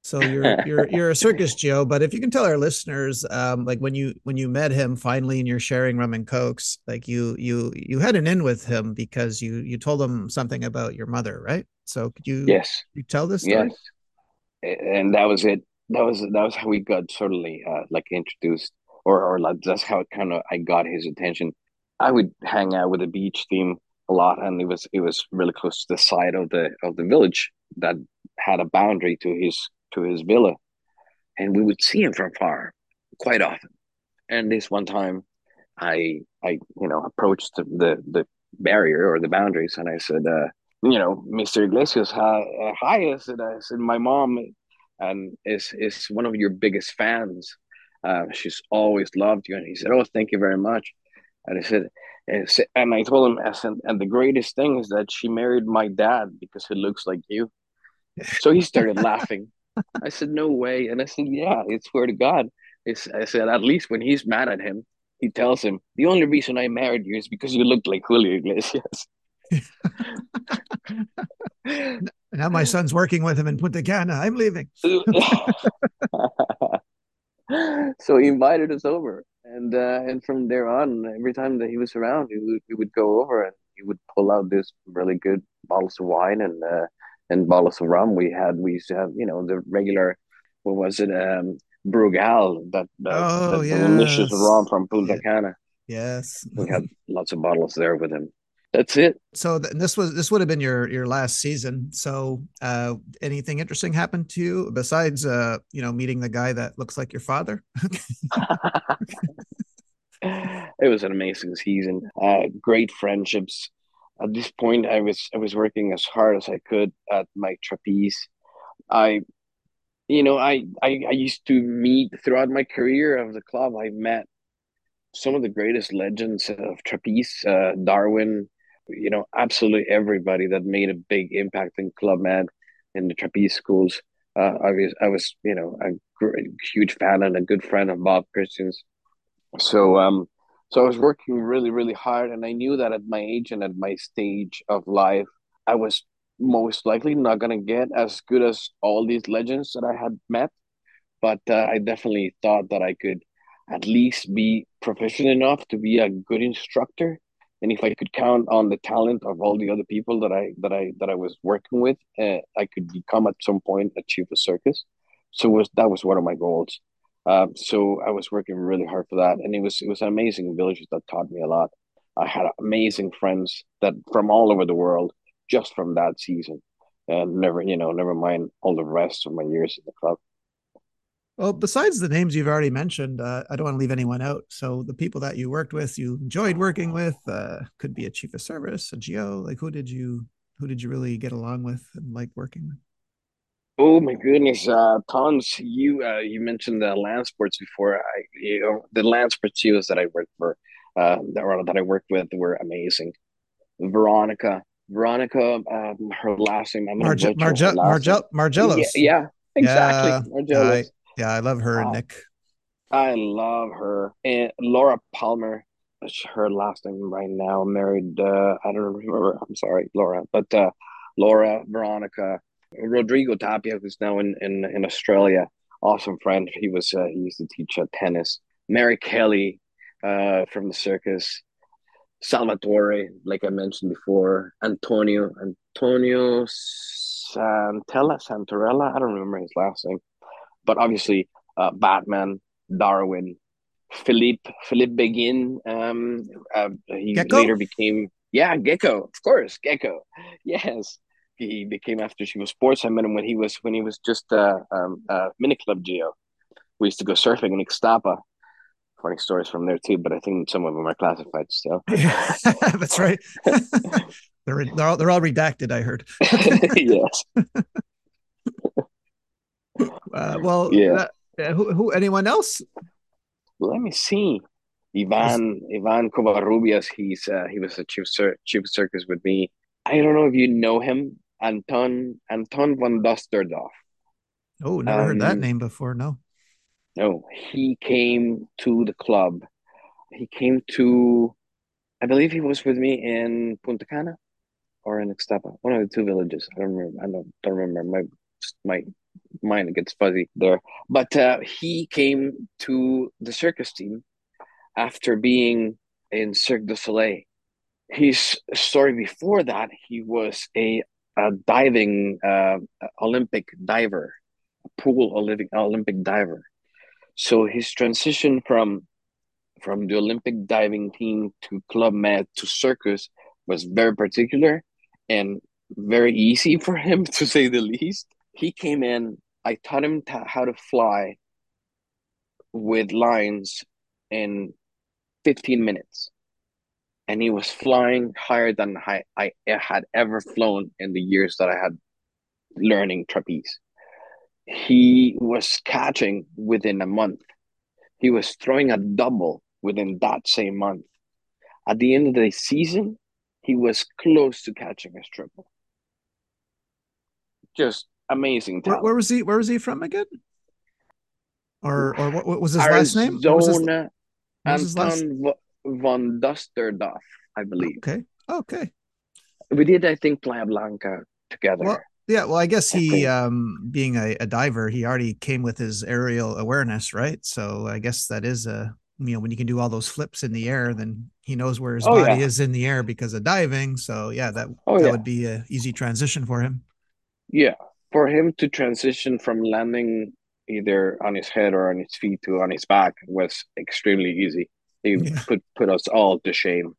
So you're you're you're a circus Joe, but if you can tell our listeners, um, like when you when you met him finally and you're sharing rum and cokes, like you you you had an in with him because you you told him something about your mother, right? So could you yes you tell this story? Yes, and that was it. That was that was how we got certainly uh, like introduced, or or like that's how kind of I got his attention I would hang out with the beach team a lot, and it was it was really close to the side of the of the village that had a boundary to his to his villa, and we would see him from far quite often. And this one time, I I you know approached the the, the barrier or the boundaries, and I said, uh, you know, Mr. Iglesias, hi, uh, hi. I said, I said, my mom, and is is one of your biggest fans. Uh, she's always loved you, and he said, oh, thank you very much. And I said, and I told him, and the greatest thing is that she married my dad because he looks like you. So he started laughing. I said, no way. And I said, yeah, I swear to God. I said, at least when he's mad at him, he tells him, the only reason I married you is because you looked like Julio Iglesias. now my son's working with him in Punta Cana. I'm leaving. so he invited us over and uh, and from there on, every time that he was around, he would, would go over and he would pull out this really good bottles of wine and uh, and bottles of rum. We had we used to have you know the regular what was it um Brugal that that, oh, that yes. delicious rum from Punta Cana. Yes, we had lots of bottles there with him. That's it. So th- this was this would have been your your last season. So uh, anything interesting happened to you besides uh, you know meeting the guy that looks like your father? it was an amazing season. Uh, great friendships. At this point, I was I was working as hard as I could at my trapeze. I, you know, I I, I used to meet throughout my career of the club. I met some of the greatest legends of trapeze. Uh, Darwin, you know, absolutely everybody that made a big impact in Club Med in the trapeze schools. Uh, I was, I was, you know, a great, huge fan and a good friend of Bob Christians. So, um, so I was working really, really hard, and I knew that at my age and at my stage of life, I was most likely not gonna get as good as all these legends that I had met. But uh, I definitely thought that I could at least be proficient enough to be a good instructor and if I could count on the talent of all the other people that I that I that I was working with, uh, I could become at some point a chief of circus. So was that was one of my goals. Uh, so I was working really hard for that, and it was it was an amazing village that taught me a lot. I had amazing friends that from all over the world just from that season, and never you know never mind all the rest of my years in the club. Well, besides the names you've already mentioned, uh, I don't want to leave anyone out. So the people that you worked with, you enjoyed working with, uh, could be a chief of service, a GO. Like who did you who did you really get along with and like working with? Oh my goodness, uh, tons. You uh, you mentioned the land sports before. I you know the land sports GOs that I worked for, uh, that that I worked with were amazing. Veronica, Veronica, um, her last name. I'm Marge- Marge- Marge- Margellos. Yeah, yeah exactly. Yeah, Margellos. Yeah, I love her and Nick. I love her. And Laura Palmer, her last name right now, married, uh, I don't remember. I'm sorry, Laura. But uh, Laura, Veronica, Rodrigo Tapia, who's now in, in, in Australia, awesome friend. He was uh, he used to teach uh, tennis. Mary Kelly uh, from the circus. Salvatore, like I mentioned before. Antonio, Antonio Santella, Santarella. I don't remember his last name but obviously uh, Batman, Darwin, Philippe Philippe Begin. Um, uh, he Gecko? later became yeah Gecko, of course Gecko. Yes, he became after she was sports. I met him when he was when he was just uh, um, uh, mini club G.O. We used to go surfing in Ixtapa. Funny stories from there too, but I think some of them are classified still. Yeah, that's right. they're they're all, they're all redacted. I heard. yes. Uh, well, Yeah. uh, who, who? Anyone else? Let me see. Ivan Ivan Covarrubias. He's uh, he was a chief cir- chief circus with me. I don't know if you know him, Anton Anton von Dusterdorf. Oh, never heard that Um, name before. No. No, he came to the club. He came to, I believe he was with me in Punta Cana or in Ixtapa, one of the two villages. I don't remember. I don't, don't remember. My my mind gets fuzzy there. But uh, he came to the circus team after being in Cirque du Soleil. His story before that, he was a, a diving uh, Olympic diver, a pool Olympic Olympic diver. So his transition from from the Olympic diving team to Club Med to circus was very particular and very easy for him to say the least. He came in, I taught him how to fly with lines in 15 minutes. And he was flying higher than I, I had ever flown in the years that I had learning trapeze. He was catching within a month. He was throwing a double within that same month. At the end of the season, he was close to catching his triple. Just amazing Where, where was he? Where was he from again? Or or what, what was his last name? What was his- Arizona what was his last- von Dusterdorf, I believe. Okay. Okay. We did, I think, Playa Blanca together. Well, yeah. Well, I guess he, um, being a, a diver, he already came with his aerial awareness, right? So I guess that is a you know when you can do all those flips in the air, then he knows where his Oh, body yeah. is in the air because of diving. So yeah, that Oh, that yeah. would be a easy transition for him. Yeah, for him to transition from landing either on his head or on his feet to on his back was extremely easy. He Yeah. put put us all to shame,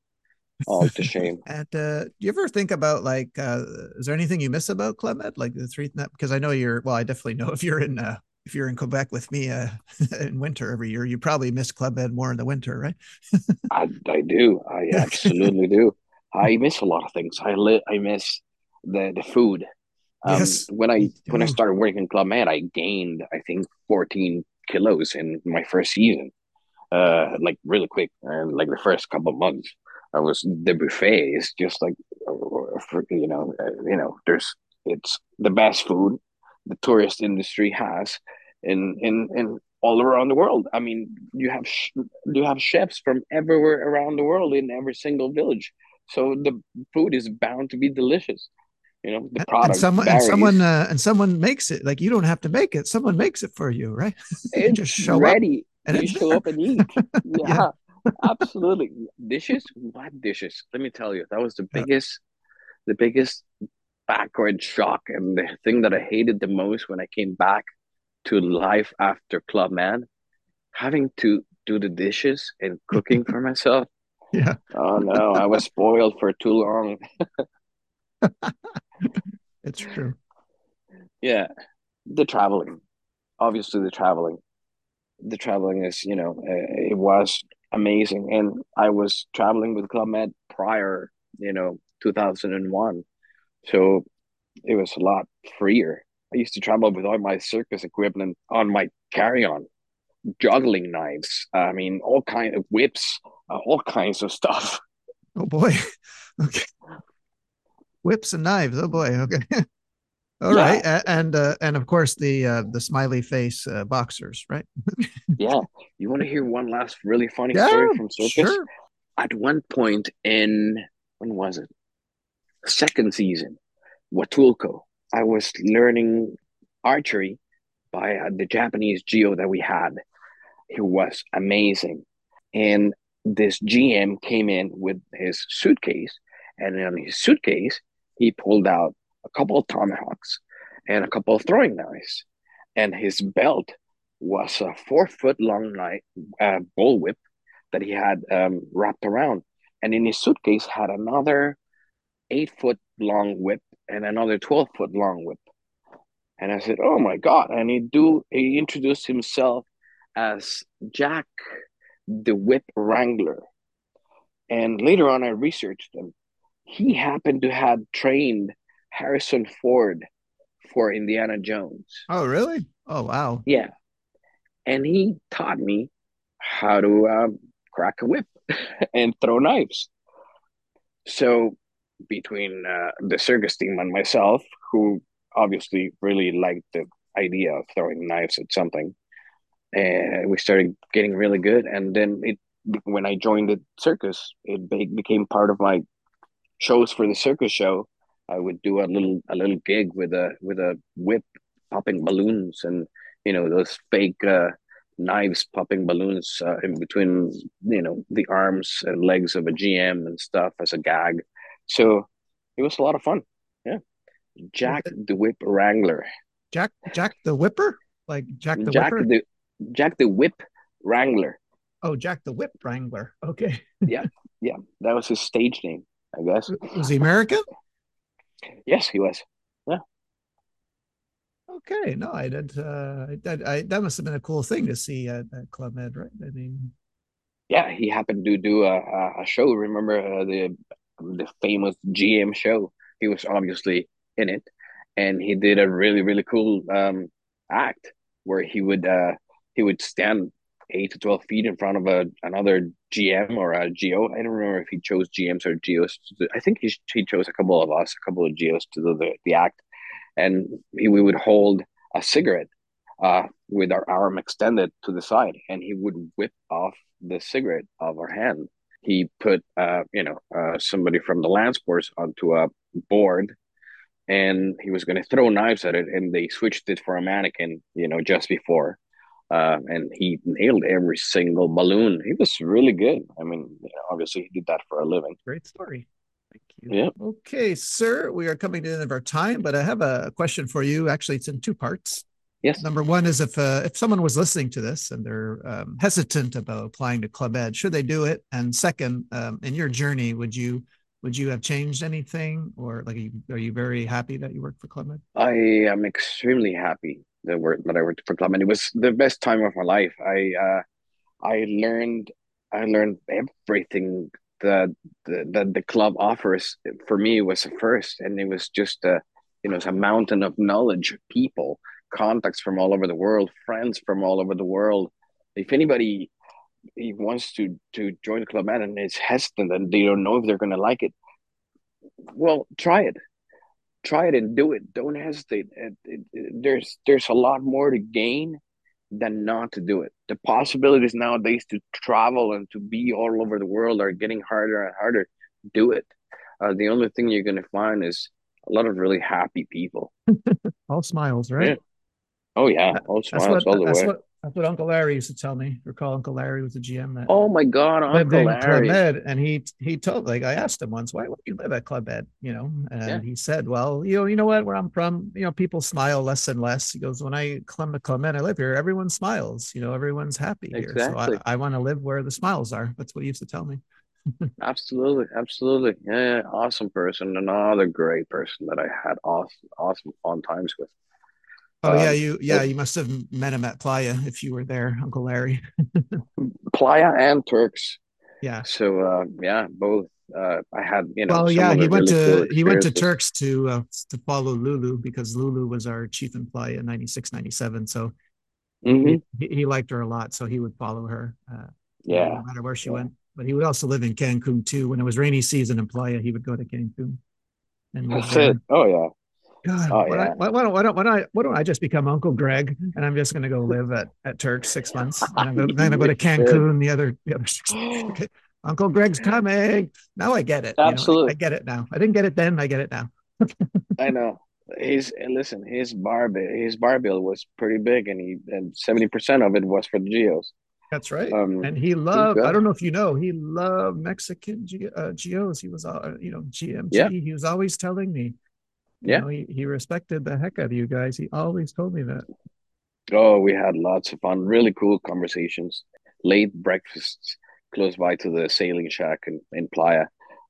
all to shame. And uh, do you ever think about like, uh, is there anything you miss about Club Med? Like the three, because I know you're, well, I definitely know if you're in, uh, if you're in Quebec with me uh, in winter every year, you probably miss Club Med more in the winter, right? I I do, I absolutely do. I miss a lot of things. I li- I miss the the food. Um, Yes, when I when I started working in Club Med, I gained I think 14 kilos in my first season, uh, like really quick, and like the first couple of months. I was the buffet is just like, you know, uh, you know, there's it's the best food the tourist industry has in in in all around the world. I mean, you have sh- you have chefs from everywhere around the world in every single village, so the food is bound to be delicious. You know, the product and someone, and someone, uh, and someone makes it. Like you don't have to make it; someone makes it for you, right? you just show up. And you show there. up and eat. Yeah, Yeah. absolutely. Dishes, what dishes? Let me tell you, that was the Yeah. biggest, the biggest backward shock, and the thing that I hated the most when I came back to life after Club Med, having to do the dishes and cooking for myself. Yeah, Oh no, I was spoiled for too long. it's true. Yeah, the traveling, obviously the traveling, the traveling is you know uh, it was amazing, and I was traveling with Club Med prior, you know, two thousand and one, so it was a lot freer. I used to travel with all my circus equipment on my carry-on, juggling knives. I mean, all kind of whips, uh, all kinds of stuff. Oh boy. Okay. Whips and knives. Oh boy. Okay. All Yeah. right, A- and uh, and of course the uh, the smiley face uh, boxers, right? Yeah, you want to hear one last really funny Yeah, story from circus? Sure. at one point in when was it second season Huatulco. I was learning archery by uh, the Japanese G.O that we had he was amazing and this GM came in with his suitcase and on his suitcase he pulled out a couple of tomahawks and a couple of throwing knives and his belt was a four foot long knife, uh, bull whip that he had um, wrapped around. And in his suitcase had another eight foot long whip and another 12 foot long whip. And I said, Oh my God. And he do he introduced himself as Jack the Whip Wrangler. And later on I researched him. He happened to have trained Harrison Ford for Indiana Jones. Oh, really? Oh, wow. Yeah. And he taught me how to um, crack a whip and throw knives. So between uh, the circus team and myself, who obviously really liked the idea of throwing knives at something, and we started getting really good. And then it, when I joined the circus, it became part of my shows for the circus show. I would do a little a little gig with a with a whip popping balloons and you know those fake uh, knives popping balloons uh, in between you know the arms and legs of a GM and stuff as a gag. So it was a lot of fun. Yeah, Jack the Whip Wrangler. Jack Jack the Whipper, like Jack the Jack Whipper. the Jack the Whip Wrangler. Oh, Jack the Whip Wrangler. Okay. yeah, yeah, that was his stage name, I guess. Was he American? Yes, he was. Yeah. Okay, no, I did. Uh, that I, that must have been a cool thing to see at, at Club Med, right? I mean, yeah, he happened to do a, a show. Remember uh, the the famous GM show? He was obviously in it, and he did a really really cool um, act where he would uh, he would stand eight to twelve feet in front of a another GM or a GO. I don't remember if he chose GMs or GOs. I think he he chose a couple of us, a couple of GOs to do the, the act, and he, we would hold a cigarette uh, with our arm extended to the side, and he would whip off the cigarette of our hand. He put, uh, you know, uh, somebody from the land sports onto a board, and he was going to throw knives at it, and they switched it for a mannequin, you know, just before uh, and he nailed every single balloon. He was really good. I mean, obviously, he did that for a living. Great story. Thank you. Yeah. Okay, sir, we are coming to the end of our time, but I have a question for you. Actually, it's in two parts. Yes. Number one is if uh, if someone was listening to this and they're um, hesitant about applying to Club Med, should they do it? And second, um, in your journey, would you would you have changed anything, or like, are you, are you very happy that you work for Club Med? I am extremely happy that work that I worked for Club, and it was the best time of my life. I uh, I learned I learned everything that the, that the club offers. For me, was a first, and it was just a you know it's a mountain of knowledge, people, contacts from all over the world, friends from all over the world. If anybody he wants to to join the club and is hesitant and they don't know if they're gonna like it, well, try it try it and do it. Don't hesitate. It, it, it, there's there's a lot more to gain than not to do it. The possibilities nowadays to travel and to be all over the world are getting harder and harder. Do it. Uh, the only thing you're going to find is a lot of really happy people. all smiles, right? Yeah. Oh yeah, all smiles what, all the way. What, that's what Uncle Larry used to tell me. Recall Uncle Larry was the GM that. Oh my God, Uncle Larry! Club Med, and he he told like I asked him once, why would you live at Club Med? You know, and yeah. he said, well, you know, you know what? Where I'm from, you know, people smile less and less. He goes, when I come to Club Med, I live here. Everyone smiles. You know, everyone's happy exactly. here. So I, I want to live where the smiles are. That's what he used to tell me. absolutely, absolutely. Yeah, awesome person. Another great person that I had awesome, awesome fun times with. Oh um, yeah, you yeah you must have met him at Playa if you were there, Uncle Larry. Playa and Turks. Yeah. So uh, yeah, both. Uh, I had you know. Well, yeah, he went really to cool he went to Turks to uh, to follow Lulu because Lulu was our chief in Playa in 96, 97. So mm-hmm. he, he, liked her a lot, so he would follow her. Uh, yeah. No matter where she yeah. went, but he would also live in Cancun too. When it was rainy season in Playa, he would go to Cancun. And That's it. Oh yeah. God, oh, why, yeah. why, why, don't, why, don't, why, don't I, why don't I just become Uncle Greg and I'm just going to go live at, at Turks six months and I'm going to go to Cancun the other, the other six months. Okay. Uncle Greg's coming. Now I get it. Absolutely. You know, I, I, get it now. I didn't get it then. I get it now. I know. His listen, his bar bill, his bar bill was pretty big and he and 70% of it was for the G.O.s. That's right. Um, and he loved, I don't know if you know, he loved Mexican G, uh, G.O.s. He was, uh, you know, GMG. Yeah. He was always telling me, yeah. Know, he, he respected the heck out of you guys. He always told me that. Oh, we had lots of fun, really cool conversations, late breakfasts close by to the sailing shack in, in Playa.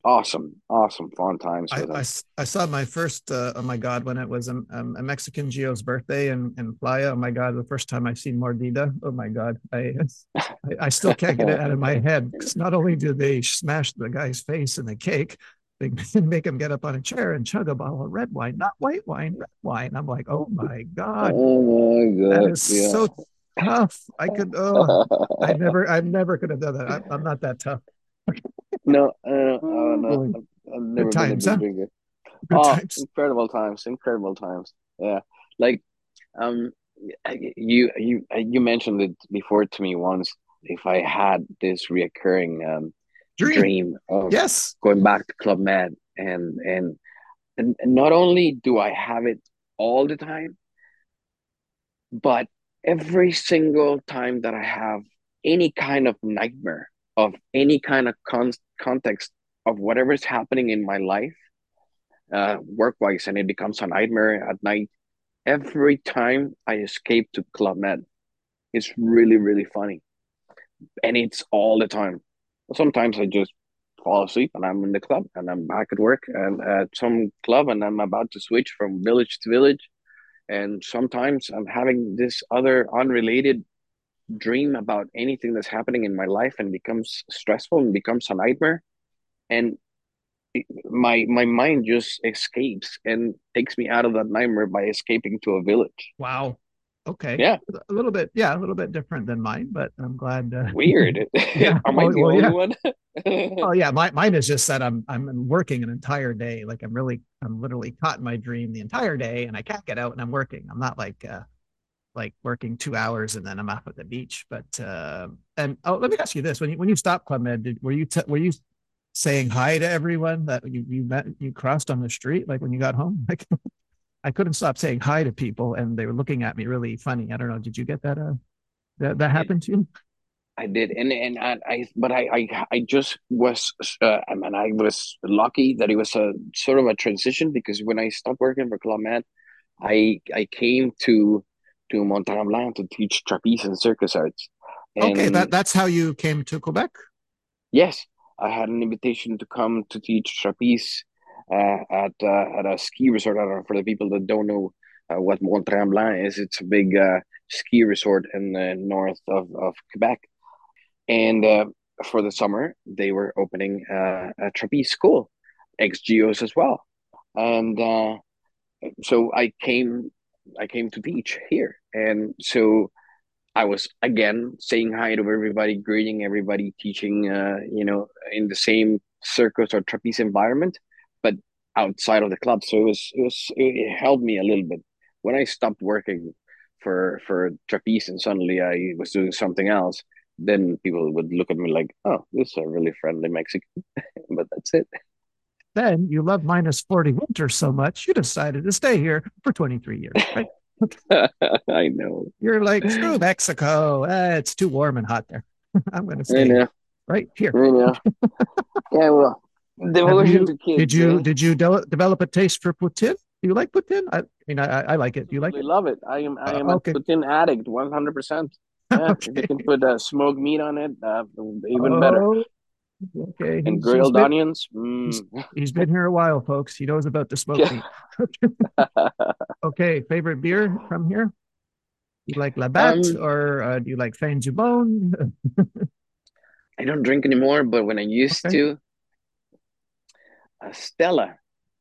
Awesome, awesome, fun times I, I, I, saw my first, uh, oh my God, when it was a, a Mexican G.O.'s birthday in, in Playa. Oh my God, the first time I've seen Mordida. Oh my God. I, I, I still can't get it out of my head because not only did they smash the guy's face in the cake, they make him get up on a chair and chug a bottle of red wine, not white wine, red wine. I'm like, oh my god, oh my god, that is yeah. so tough. I could, oh, I never, I never could have done that. I, am not that tough. no, uh, uh, no, I've, never Good times, huh? Good oh, times. incredible times, incredible times. Yeah, like, um, you you you mentioned it before to me once. If I had this reoccurring um dream, dream of yes going back to Club Med and and and not only do I have it all the time, but every single time that I have any kind of nightmare of any kind of con- context of whatever is happening in my life, uh, work wise, and it becomes a nightmare at night. Every time I escape to Club Med, it's really, really funny. And it's all the time sometimes I just fall asleep and I'm in the club and I'm back at work and at some club and I'm about to switch from village to village. And sometimes I'm having this other unrelated dream about anything that's happening in my life and becomes stressful and becomes a nightmare. And my my mind just escapes and takes me out of that nightmare by escaping to a village. Wow. Okay. Yeah. A little bit. Yeah, a little bit different than mine, but I'm glad. Uh, Weird. yeah. Am I the well, only yeah. one? oh yeah, my, mine is just that I'm I'm working an entire day. Like I'm really I'm literally caught in my dream the entire day, and I can't get out, and I'm working. I'm not like uh, like working two hours and then I'm off at the beach. But uh, and oh, let me ask you this: when you when you stopped Club Med, did, were you t- were you saying hi to everyone that you you met you crossed on the street like when you got home? Like I couldn't stop saying hi to people, and they were looking at me really funny. I don't know. Did you get that? Uh, that that happened to you? I did, and and I, but I, I, I just was, uh, I mean, I was lucky that it was a sort of a transition because when I stopped working for Club Med, I, I came to, to Mont Tremblant to teach trapeze and circus arts. And okay, that that's how you came to Quebec. Yes, I had an invitation to come to teach trapeze at uh, at a ski resort. For the people that don't know uh, what Mont Tremblant is, it's a big ski resort in the north of, of Quebec. And for the summer, they were opening a trapeze school, ex G.O.s as well. And so I came I came to teach here. And so I was again saying hi to everybody, greeting everybody, teaching uh, you know, in the same circus or trapeze environment outside of the club. So it was it was it helped me a little bit when I stopped working for for trapeze and suddenly I was doing something else. Then people would look at me like, "Oh, this is a really friendly Mexican," but that's it. Then you love minus forty winter so much, you decided to stay here for twenty three years, right? I know. You're like, screw Mexico. Eh, it's too warm and hot there. I'm going to stay right here. Know. yeah, well, Devotion to kids. Did you did you de- develop a taste for poutine? Do you like poutine? I, I mean, I, I like it. Do you like I it? love it. I am I uh, am uh, okay. a poutine addict, one hundred percent. Yeah, okay. if you can put uh, smoked meat on it, uh, even oh, better. Okay. And grilled been, onions. Mm. He's, he's been here a while, folks. He knows about the smoked yeah. meat. okay. Favorite beer from here? You like Labatt um, or uh, do you like Fin du I don't drink anymore, but when I used okay. to, a Stella.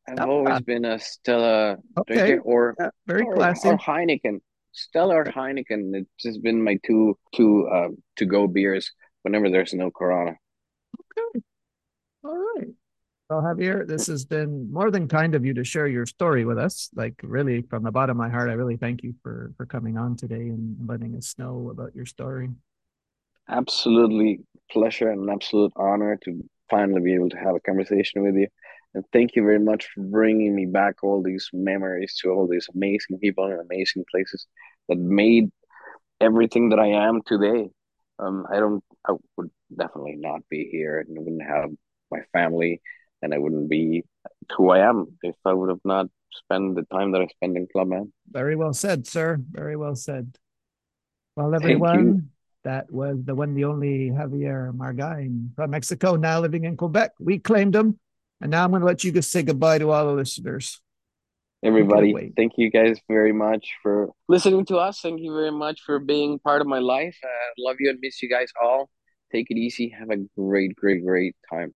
I've always been a Stella okay. drinker, or very or, classy, or Heineken. Stella or Heineken. It's just been my two two uh, to go beers whenever there's no Corona. Okay, all right. Well, Xavier, this has been more than kind of you to share your story with us. Like, really, from the bottom of my heart, I really thank you for for coming on today and letting us know about your story. Absolutely pleasure and an absolute honor to finally be able to have a conversation with you. And thank you very much for bringing me back all these memories to all these amazing people and amazing places that made everything that I am today. Um, I don't, I would definitely not be here and I wouldn't have my family and I wouldn't be who I am if I would have not spent the time that I spent in Club Med. Very well said, sir. Very well said. Well, everyone, that was the one, the only Xavier Margain from Mexico, now living in Quebec. We claimed him. And now I'm going to let you just say goodbye to all the listeners. Everybody, thank you guys very much for listening to us. Thank you very much for being part of my life. Uh, love you and miss you guys all. Take it easy. Have a great, great, great time.